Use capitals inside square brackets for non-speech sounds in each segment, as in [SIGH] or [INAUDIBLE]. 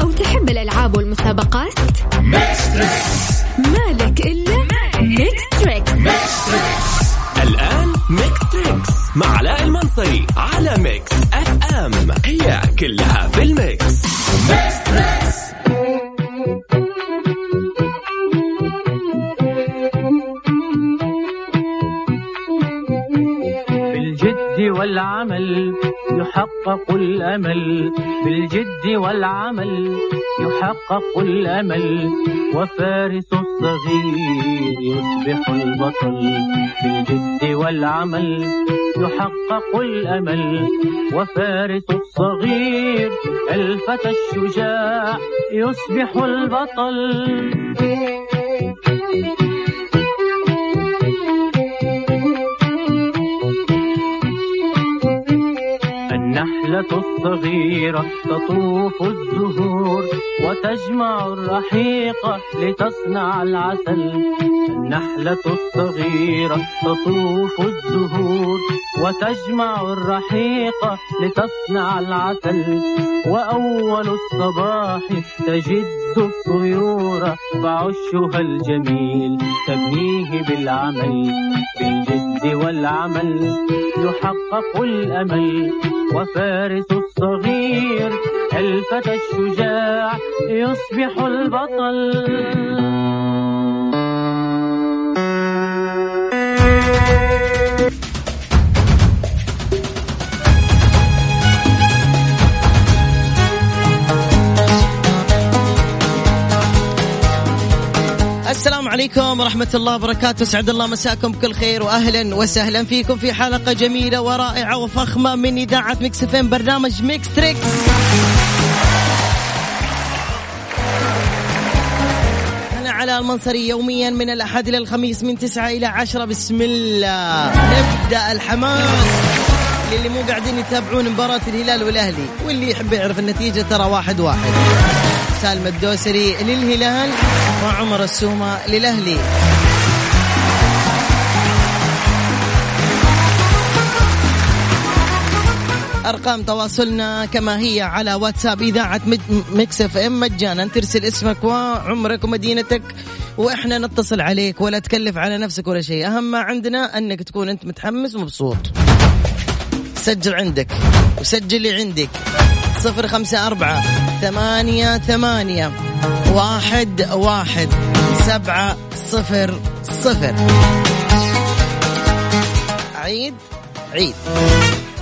أو تحب الألعاب والمسابقات؟ والعمل يحقق الأمل وفارس الصغير يصبح البطل بالجد والعمل يحقق الأمل وفارس الصغير الفتى الشجاع يصبح البطل. الصغيرة تطوف الزهور وتجمع الرحيق لتصنع العسل. النحلة الصغيرة تطوف الزهور وتجمع الرحيق لتصنع العسل. وأول الصباح تجد الطيور فعشها الجميل تبنيه بالعمل بالجد والعمل يحقق الأمل وفارس الصغير الفتى الشجاع يصبح البطل. السلام عليكم ورحمة الله وبركاته. سعد الله مساكم بكل خير وأهلا وسهلا فيكم في حلقة جميلة ورائعة وفخمة من إذاعة Mix FM برنامج Mix Trix. أنا على المنصري يوميا من الأحد إلى الخميس من تسعة إلى عشرة. بسم الله. نبدأ الحماس. للي مو قاعدين يتابعون مباراة الهلال والأهلي واللي يحب يعرف النتيجة ترى واحد واحد. سالم الدوسري للهلال وعمر السومة للأهلي. أرقام تواصلنا كما هي على واتساب مد- Mix FM. مجانا ترسل اسمك وعمرك ومدينتك وإحنا نتصل عليك ولا تكلف على نفسك ولا شيء. أهم ما عندنا أنك تكون أنت متحمس ومبسوط. سجل عندك وسجلي عندك. صفر خمسة أربعة ثمانية ثمانية واحد واحد سبعة صفر صفر. عيد عيد.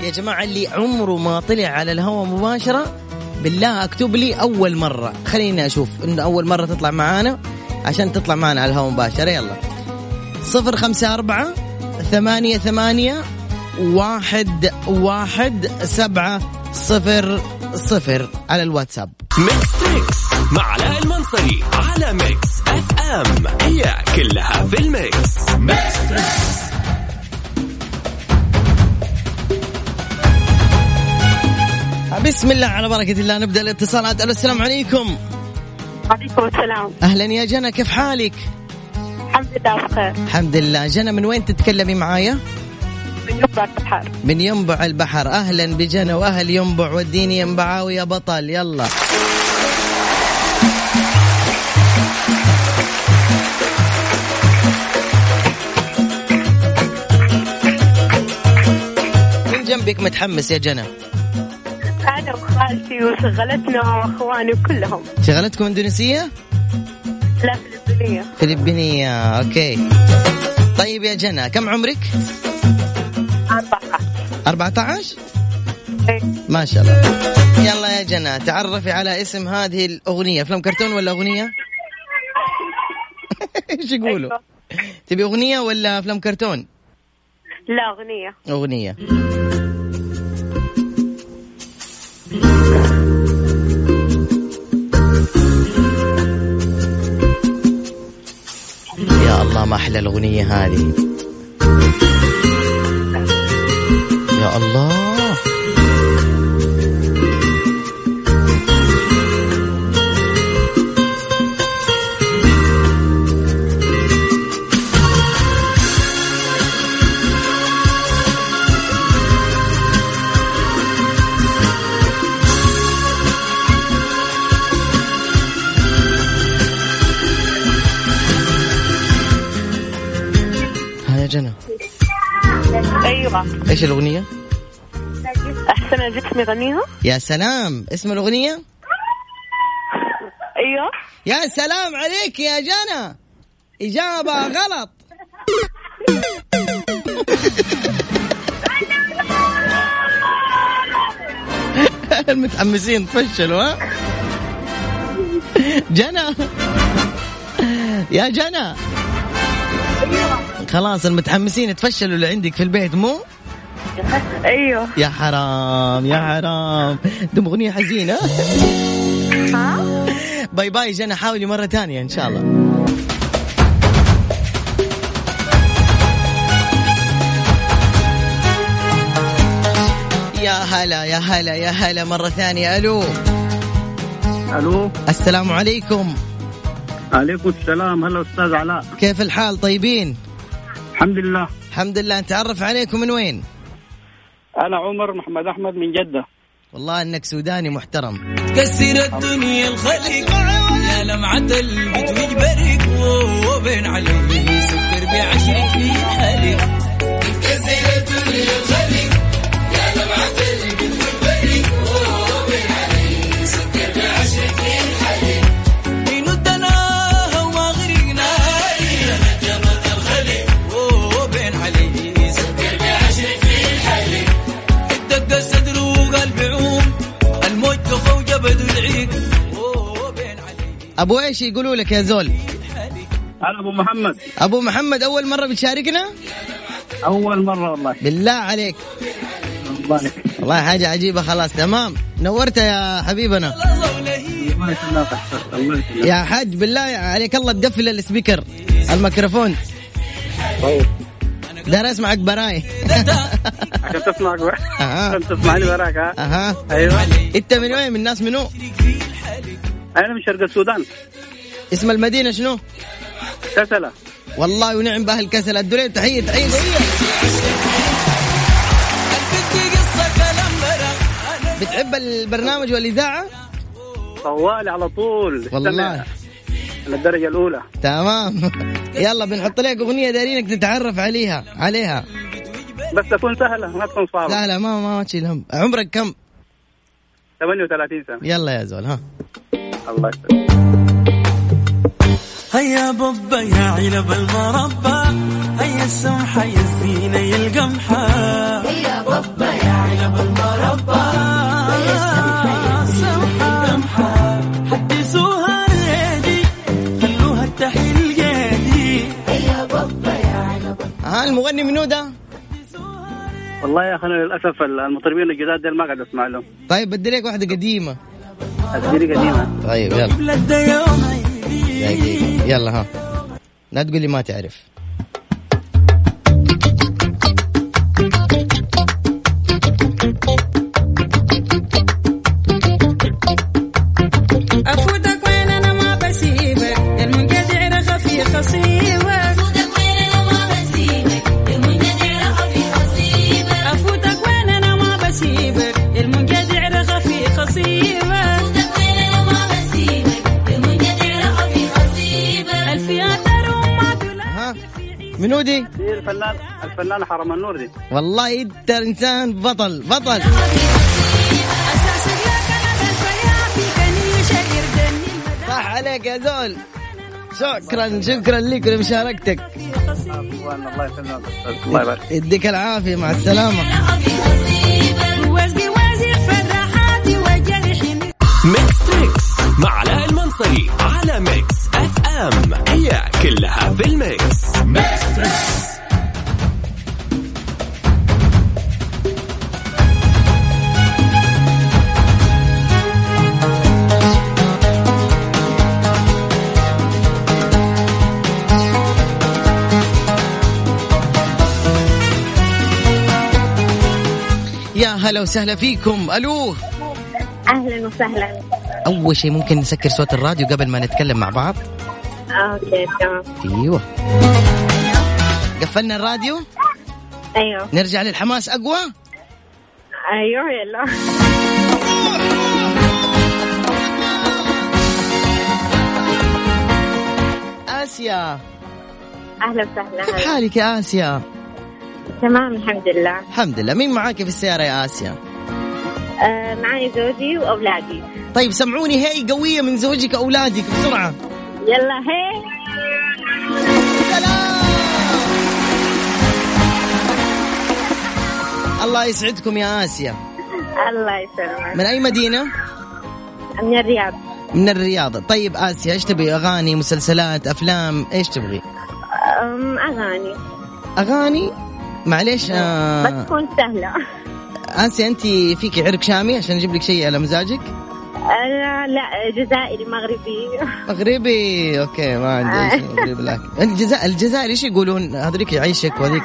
يا جماعة اللي عمره ما طلع على الهواء مباشرة بالله أكتب لي أول مرة. خليني أشوف إنه أول مرة تطلع معانا عشان تطلع معانا على الهواء مباشرة. يلا. صفر خمسة أربعة ثمانية ثمانية واحد واحد سبعة صفر صفر على الواتساب. ميكس تريكس مع علاء المنصري على Mix FM هي كلها في ال mix. Mix Trix بسم الله على بركة الله نبدأ الاتصالات. ألو السلام عليكم. عليكم السلام. أهلا يا جنى كيف حالك؟ الحمد لله بخير. الحمد لله. جنى من وين تتكلمي معايا؟ من ينبع البحر. من ينبع البحر. أهلا بجنى وأهل ينبع وديني ينبعاوي يا بطل. يلا. من جنبك متحمس يا جنى؟ أنا وخالتي وشغلتنا وأخواني وكلهم شغلتكم إندونيسية؟ لا فلبينية. فلبينية. أوكي. طيب يا جنى كم عمرك؟ 14 14 إيه. ما شاء الله. يلا يا جنى تعرفي على اسم هذه الأغنية. أفلام كرتون ولا أغنية؟ [LAUGHS] إيش يقولوا. تبي أغنية ولا أفلام كرتون؟ لا أغنية. أغنية. يا الله ما أحلى الأغنية هذه. الله. جنى. أيوه. إيش الأغنية؟ احسن الجسم يغنيها يا سلام اسم الأغنية؟ أيوه. يا سلام عليك يا جنى إجابة غلط. [LAUGHS] المتحمسين فشلوا ها؟ جنى يا جنى خلاص المتحمسين تفشلوا اللي عندك في البيت مو؟ أيوه. يا حرام يا حرام. دم أغنية حزينة. باي باي جنى حاولي مرة ثانية إن شاء الله. يا هلا يا هلا يا هلا مرة ثانية. ألو. ألو. السلام عليكم. عليكم السلام. هلا أستاذ علاء. كيف الحال؟ طيبين؟ الحمد لله. الحمد لله. نتعرف عليكم من وين؟ أنا عمر محمد أحمد من جدة. والله إنك سوداني محترم. كسر الدنيا الخلق يا لمعة البيت ويجبرك وبين عليه سكر بعشرك في حالك كسر الدنيا الخلق. أبو إيش يقولوا لك يا زول؟ أنا أبو محمد. أبو محمد أول مرة بتشاركنا؟ أول مرة والله. بالله عليك. الله. والله حاجة عجيبة خلاص. تمام. نورت يا حبيبنا. يا حاج بالله عليك الله تقفل السبيكر الميكروفون. طيب دار أسمعك براي. عشان تسمعك. عشان تسمعني وراك ها؟ أيوه. أنت من وين؟ من ناس منو؟ أنا من شرق السودان. اسم المدينة شنو؟ كسلة. والله ونعم بأهل كسل ادوا تحية تحية قوية. بدي قصة كلام برا بتحب البرنامج والإذاعة؟ طوالي على طول. والله. الدرجة الأولى. تمام. [LAUGHS] يلا بنحط لك أغنية دارينك تتعرف عليها عليها. بس تكون سهلة ما تكون صعبة. سهلة ما ما, ما تشيل هم عمرك كم؟ 38 سنة. يلا يا زول ها. الله يسلمك. هيا بابا يا علب المربى. هيا السمحة يا الزينة يا القمحة. هيا بابا يا علب المربى. هيا السمحة يا الزينة يا القمحة. حدثوها ريدي خلوها التحيل الجدي ها المغني منو ده؟ والله يا أخي أنا للأسف المطربين الجداد ديل ما قاعد أسمع لهم. طيب بدي لك واحدة قديمة. قديمة طيب يلا. يلا ها. لا تقول لي ما تعرف. منو دي دي الفنان الفنان حرم النور دي. والله إنت إنسان بطل بطل. صح عليك يا زول. شكرا شكرا لك لمشاركتك. الله يسلمك. الله يبارك. يديك العافية مع وجرحي Mix Trix مع علاء المنصري على ميكس أف أم. هي كلها في الميكس. يا هلا وسهلا فيكم. ألو. أهلا وسهلا. أول شيء ممكن نسكر صوت الراديو قبل ما نتكلم مع بعض. أوكي تمام. أيوه. قفلنا الراديو؟ أيوه. نرجع للحماس أقوى؟ أيوه يلا. آسيا. أهلا وسهلا. كيف. حالك يا آسيا؟ تمام الحمد لله. الحمد لله. مين معاك في السيارة يا آسيا؟ آه معي زوجي وأولادي. طيب سمعوني. هي قوية من زوجك أولادك بسرعة. يلا هي. الله يسعدكم يا آسيا. الله يسلمك. من أي مدينة؟ من الرياض. من الرياض. طيب آسيا إيش تبغي أغاني مسلسلات أفلام إيش تبغي؟ أغاني. أغاني؟ معليش بس آه تكون سهلة. آسيا أنت فيك عرق شامي عشان أجيب لك شيء على مزاجك؟ أنا لا جزائري مغربي. مغربي؟ okay ما عندي مغربي لكن. الجزائر الجزائر إيش يقولون؟ هذوليك يعيشك وهذيك.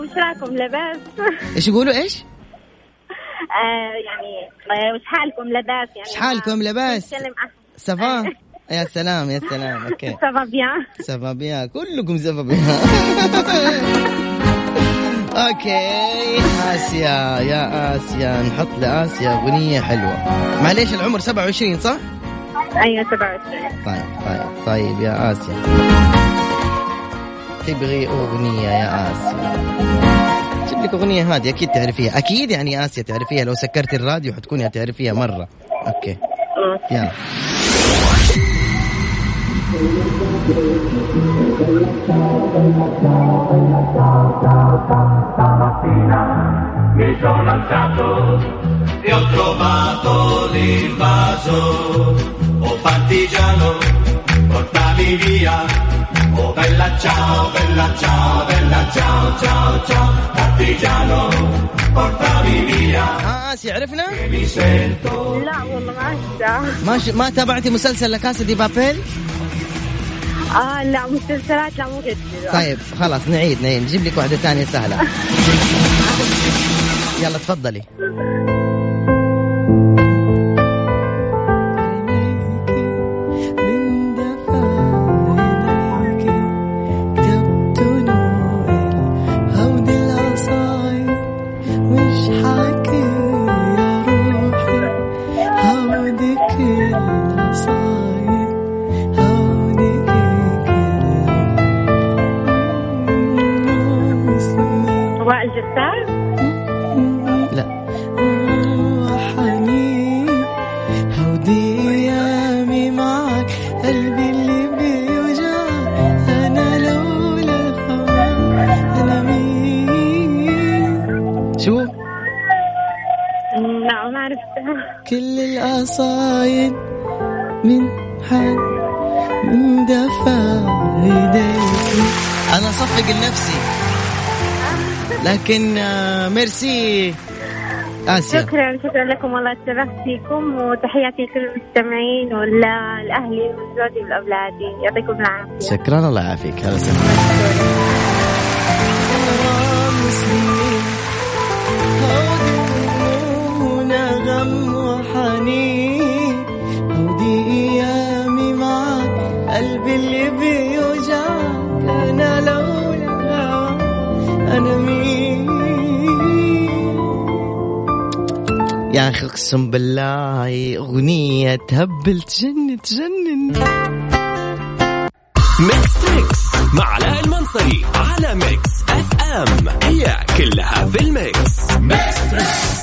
وش رايكم لباس؟ إيش يقولوا إيش؟ آه يعني آه وش حالكم لباس يعني إيش حالكم لباس؟ ça va [LAUGHS] يا سلام يا سلام okay ça va bien ça va bien كلكم ça va bien [LAUGHS] okay آسيا يا آسيا نحط لآسيا أغنية حلوة معليش العمر 27 صح؟ أيوه 27 طيب طيب طيب يا آسيا تبغي أغنية يا آسيا؟ جيب لك أغنية هذه أكيد تعرفيها. أكيد يعني آسيا تعرفيها. لو سكرتي الراديو حتكوني تعرفيها مرة. okay. يلا. Mi sono alzato e ho trovato l'invaso. Oh partigiano, portami via. Oh bella ciao, bella ciao, bella ciao, ciao, ciao. Partigiano, portami via. آه آسيا عرفنا؟ لا والله ما ما. ما تابعتي مسلسل لكاسا دي بابيل؟ آه لا مسلسلات لا مو كثير طيب خلاص نعيد نعيد نجيب لك واحدة ثانية سهلة [LAUGHS] يلا تفضلي لا. حنين هودي ايامي معك قلبي اللي بيوجع. أنا لولا الهوى أنا مين؟ شو؟ لا ما عرفتها كل القصايد من حد من دفع ايديك أنا أصفق لنفسي. لكن آه، ميرسي. آسيا. شكرا شكرا لكم والله اتشرفت فيكم وتحياتي لكل المستمعين والاهلي وزوجي والاولادي يعطيكم العافية. شكرا الله يعافيك. هلا اقسم بالله أغنية تهبل تجنن تجنن. Mix Trix مع علاء المنصري على Mix FM. هي كلها في ال mix. Mix Trix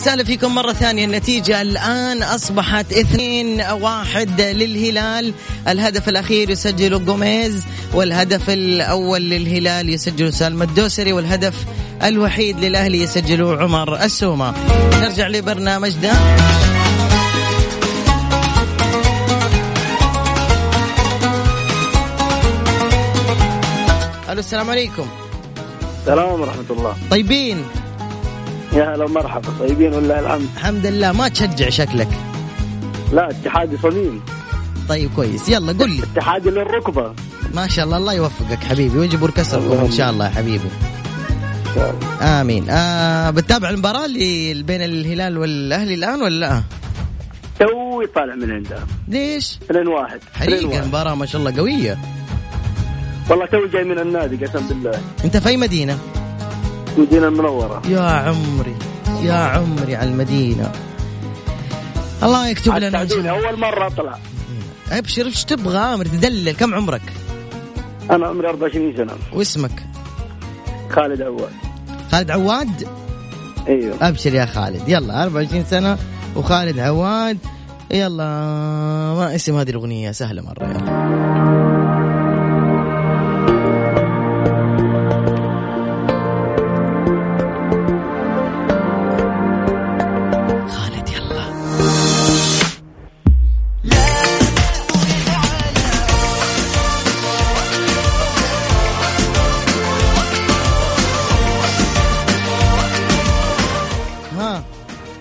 وسهلا فيكم مرة ثانية. النتيجة الآن أصبحت اثنين واحد للهلال. الهدف الأخير يسجله جوميز والهدف الأول للهلال يسجله سالم الدوسري والهدف الوحيد للأهلي يسجله عمر السومة. نرجع لبرنامجنا ألو السلام عليكم. السلام ورحمة الله. طيبين. يا هلا ومرحبا. طيبين والله الحمد؟ الحمد لله. ما تشجع شكلك. لا اتحادي صميم. طيب كويس. يلا قل لي. اتحادي للركبة. ما شاء الله الله يوفقك حبيبي. ويجبر كسركم إن شاء الله يا حبيبي. إن شاء الله آمين. آه بتتابع المباراة اللي بين الهلال والأهلي الآن ولا لا؟ توي طالع من عندها ليش؟ 2 1 حريقة. المباراة ما شاء الله قوية. والله توي جاي من النادي قسم بالله. أنت في أي مدينة؟ مدينة المنورة يا عمري يا عمري على المدينة. الله يكتب لنا أول مرة أطلع. أبشر إيش تبغى؟ أمر تدلل. كم عمرك؟ أنا عمري 24 سنة. واسمك؟ خالد عواد. خالد عواد؟ أيوه. أبشر يا خالد. يلا 24 سنة وخالد عواد. يلا ما اسم هذه الأغنية. سهلة مرة يلا.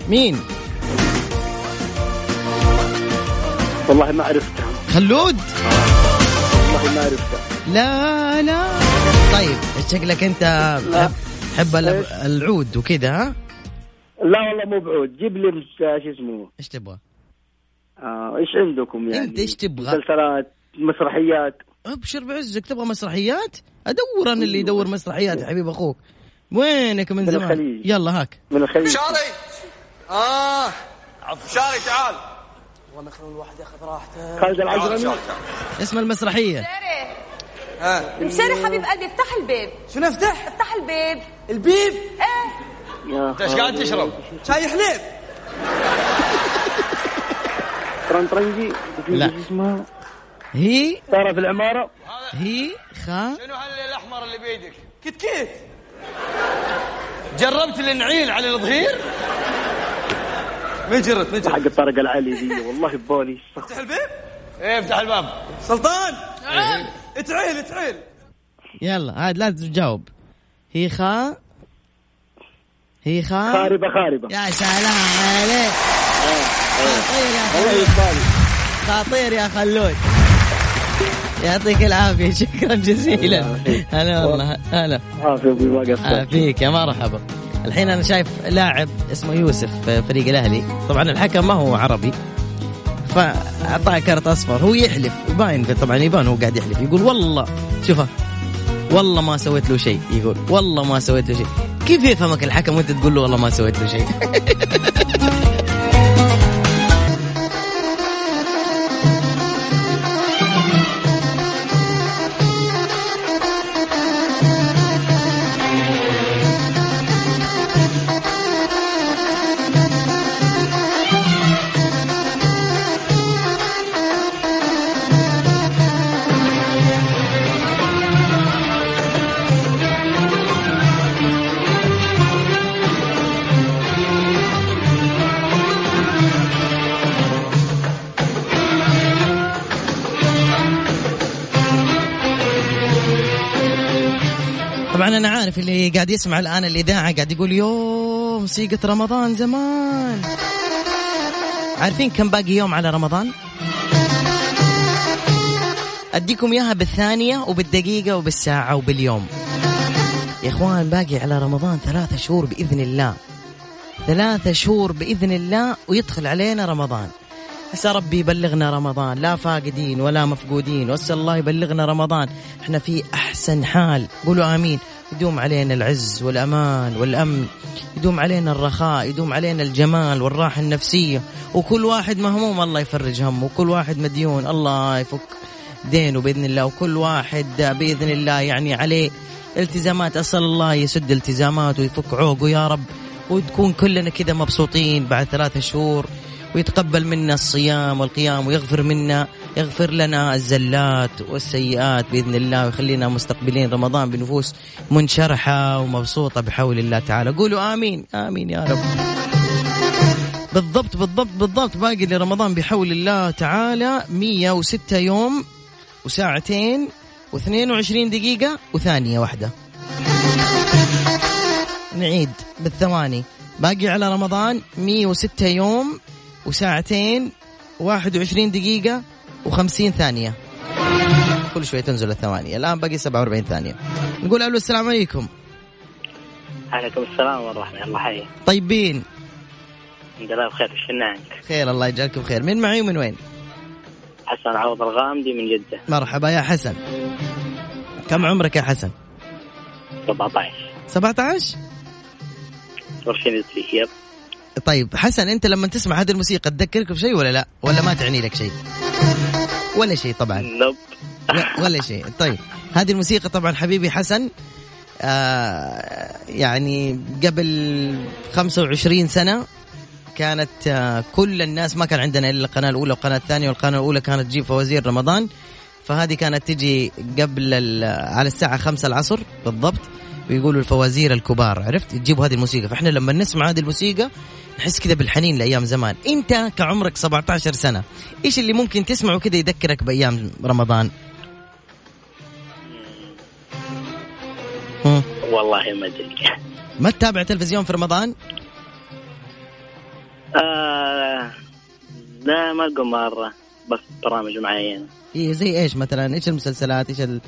مين؟ والله ما عرفتها خلود. والله ما عرفتها لا لا. طيب شكلك انت لا. تحب ال- العود وكذا ها؟ لا والله مو بعود. جيب لي شو اسمه؟ إيش تبغى؟ آه إيش عندكم يعني؟ أنت إيش تبغى؟ مسلسلات مسرحيات. أبشر بعزك. تبغى مسرحيات؟ أدور أنا اللي يدور مسرحيات يا حبيب أخوك. وينك من من زمان؟ الخليج. يلا هاك. من الخليج. شاري! آه. شاري تعال والله خلوا الواحد ياخذ راحته. خالد العجرمي اسم المسرحية. مشاري. حبيب قلبي افتح الباب. شنو افتح؟ افتح الباب. البيب؟ إيه. يا إيش قاعد تشرب؟ شاي حليب. طرنطرنجي لا. هي سارة في العمارة. هي خا شنو هاللي الأحمر اللي بيدك؟ كت كت جربت النعيل على الظهير؟ من جرت من حق الطارق العالي ذي والله ببالي افتح الباب؟ إيه افتح الباب. سلطان. نعم. اتعيل اتعيل يلا عاد لا تجاوب. هي خا؟ هي خا؟ خاربة خاربة. يا سلام عليك. خطير يا خلود. خطير يا خلود. يعطيك العافية شكرا جزيلا. هلا والله هلا. عافية أبوي ما قصرت. عافيك يا مرحبا. الحين أنا شايف لاعب اسمه يوسف في فريق الأهلي. طبعا الحكم ما هو عربي فأعطاه كرت أصفر. هو يحلف باين طبعا يبان هو قاعد يحلف. يقول والله شوفه والله ما سويت له شيء. يقول والله ما سويت له شيء. كيف يفهمك الحكم وأنت تقول له والله ما سويت له شيء؟ [LAUGHS] طبعا أنا عارف اللي قاعد يسمع الآن الإذاعة قاعد يقول يوم موسيقى رمضان زمان. عارفين كم باقي يوم على رمضان؟ أديكم إياها بالثانية وبالدقيقة وبالساعة وباليوم. يا إخوان باقي على رمضان ثلاثة شهور بإذن الله. ثلاثة شهور بإذن الله ويدخل علينا رمضان. عسى ربي يبلغنا رمضان. لا فاقدين ولا مفقودين. واسأل الله يبلغنا رمضان. إحنا في أحسن حال. قولوا آمين. يدوم علينا العز والأمان والأمن. يدوم علينا الرخاء. يدوم علينا الجمال والراحة النفسية. وكل واحد مهموم الله يفرج همه. وكل واحد مديون الله يفك دينه بإذن الله. وكل واحد بإذن الله يعني عليه التزامات. أسأل الله يسد التزاماته ويفك عوقه يا رب. وتكون كلنا كذا مبسوطين بعد ثلاثة شهور. ويتقبل منا الصيام والقيام ويغفر منا يغفر لنا الزلات والسيئات بإذن الله ويخلينا مستقبلين. رمضان بنفوس منشرحة ومبسوطة بحول الله تعالى. قولوا آمين آمين يا رب. بالضبط بالضبط بالضبط. باقي لرمضان بحول الله تعالى 106 يوم وساعتين و22 دقيقة وثانية واحدة. نعيد بالثواني. باقي على رمضان 106 يوم وساعتين 21 دقيقة و50 ثانية. كل شوي تنزل الثواني. الآن باقي 47 ثانية. نقول ألو السلام عليكم. عليكم السلام ورحمة الله حي. طيبين. الحمد لله بخير. وش عنك خير الله يجعلكم بخير من معي ومن وين؟ حسن عوض الغامدي من جدة. مرحبا يا حسن. كم عمرك يا حسن؟ 17 17 ورشين يب طيب حسن أنت لما تسمع هذه الموسيقى تذكرك بشيء ولا لا؟ ولا ما تعني لك شيء؟ ولا شيء طبعا. نوب و- ولا شيء. طيب هذه الموسيقى طبعا حبيبي حسن آه يعني قبل 25 سنة كانت آه كل الناس ما كان عندنا إلا القناة الأولى والقناة الثانية والقناة الأولى كانت تجيب فوازير رمضان. فهذه كانت تجي قبل على الساعة 5 العصر بالضبط ويقولوا الفوازير الكبار عرفت؟ تجيبوا هذه الموسيقى. فإحنا لما نسمع هذه الموسيقى نحس كذا بالحنين لأيام زمان. أنت كعمرك 17 سنة إيش اللي ممكن تسمعه كذا يذكرك بأيام رمضان. والله ما أدري. ما تتابع تلفزيون في رمضان؟ آه لا ما أقول مرة. بس برامج معينة. إيه زي إيش مثلا؟ إيش المسلسلات؟ إيش ال...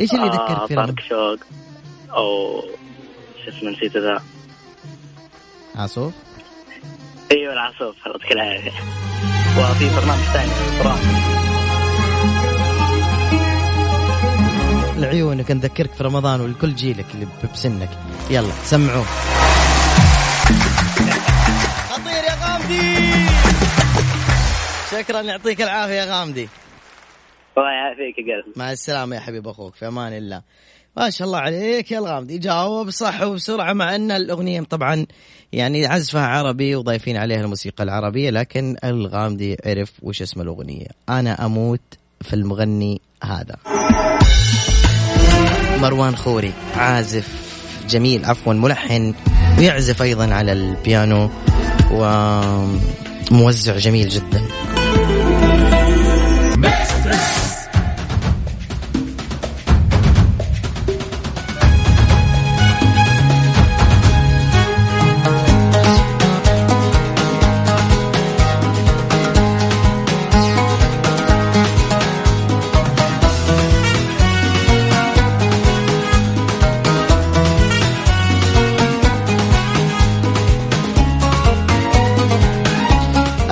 إيش اللي يذكرك في رمضان طارق شوق أو شو اسمه نسيت ذا عصوف؟ أيوه العصوف يعطيك العافيه وفي برنامج ثاني برامج لعيونك نذكرك في رمضان ولكل جيلك اللي بسنك. يلا سمعوه. خطير يا غامدي! شكرا يعطيك العافية يا غامدي. الله يعافيك يا قلبي. مع السلامة يا حبيب أخوك في أمان الله. ما شاء الله عليك يا الغامدي جاوب صح وبسرعة مع أن الأغنية طبعا يعني عزفها عربي وضايفين عليها الموسيقى العربية لكن الغامدي عرف وش اسم الأغنية. أنا أموت في المغني هذا. مروان خوري عازف جميل عفوا ملحن ويعزف أيضا على البيانو وموزع جميل جدا.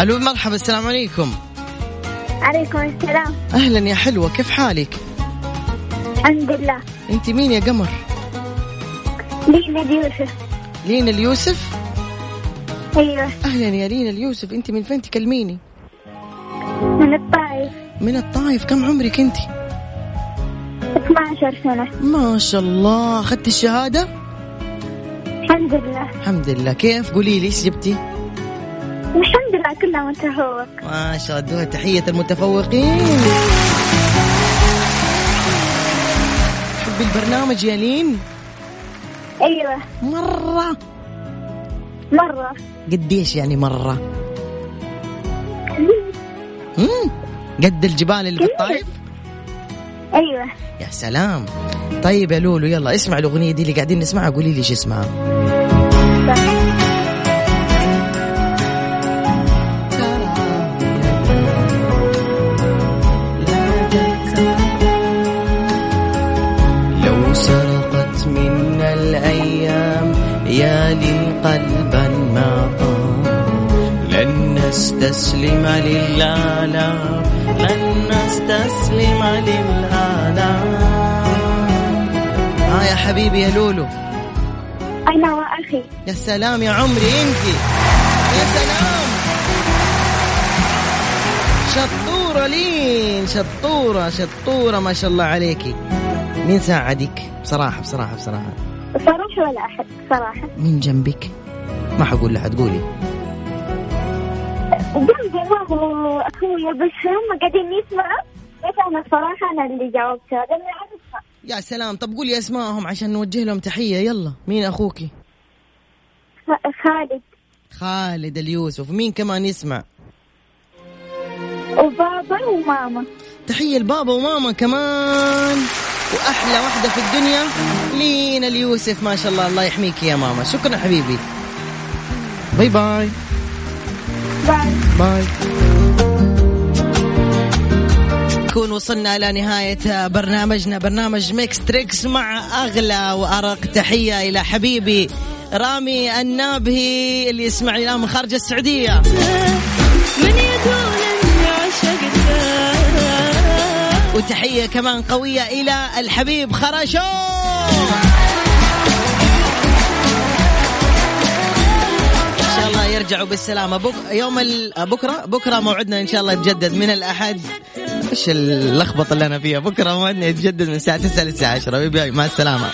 ألو مرحبا السلام عليكم. عليكم السلام. أهلا يا حلوة كيف حالك؟ الحمد لله. أنت مين يا قمر؟ لينا يوسف لينا اليوسف؟ أيوه. أهلا يا لينا اليوسف أنت من فين؟ تكلميني. من الطائف. من الطايف كم عمرك أنت؟ 12 سنة. ما شاء الله أخذت الشهادة؟ الحمد لله. الحمد لله. كيف؟ قولي لي إيش جبتي؟ الحمد كلها متفوق ما شاء الله تحية المتفوقين. تحبي البرنامج يا لين. أيوه. مرة. مرة. قديش يعني مرة؟ مم. قد الجبال اللي في الطايف أيوه. يا سلام. طيب يا لولو يلا اسمع الأغنية دي اللي قاعدين نسمعها قولي لي إيش اسمها. نستسلم للآلام لن نستسلم للآلام ها يا حبيبي يا لولو. أنا وأخي. يا سلام يا عمري انت. يا سلام. شطورة لين شطورة شطورة ما شاء الله عليكي مين ساعدك؟ بصراحة بصراحة بصراحة. صراحة ولا أحد؟ صراحة. مين جنبك؟ ما حقول لحد قولي. جنبي ماما اخويا بس هم قاعدين يسمعوا بس أنا صراحة أنا اللي جاوبتها لاني أعرفها. يا سلام. طب قولي أسمائهم عشان نوجه لهم تحية. يلا مين أخوكي؟ خالد. خالد اليوسف. مين كمان يسمع؟ وبابا وماما. تحية لبابا وماما كمان. وأحلى واحدة في الدنيا لينا اليوسف؟ ما شاء الله الله يحميك يا ماما. شكرا حبيبي. bye bye. bye bye نكون وصلنا إلى نهاية برنامجنا. برنامج Mix Trix مع أغلى وأرق. تحية إلى حبيبي رامي النابهي اللي يسمعني الآن من خارج السعودية. من يقول عشقتك وتحية كمان قوية إلى الحبيب خرشو يرجعوا بالسلامة. بك... يوم ال... بكرة بكرة موعدنا إن شاء الله يتجدد من الأحد. إيش اللخبطة اللي أنا فيها؟ بكرة موعدنا يتجدد من الساعة 9 للساعة 10 مع السلامة.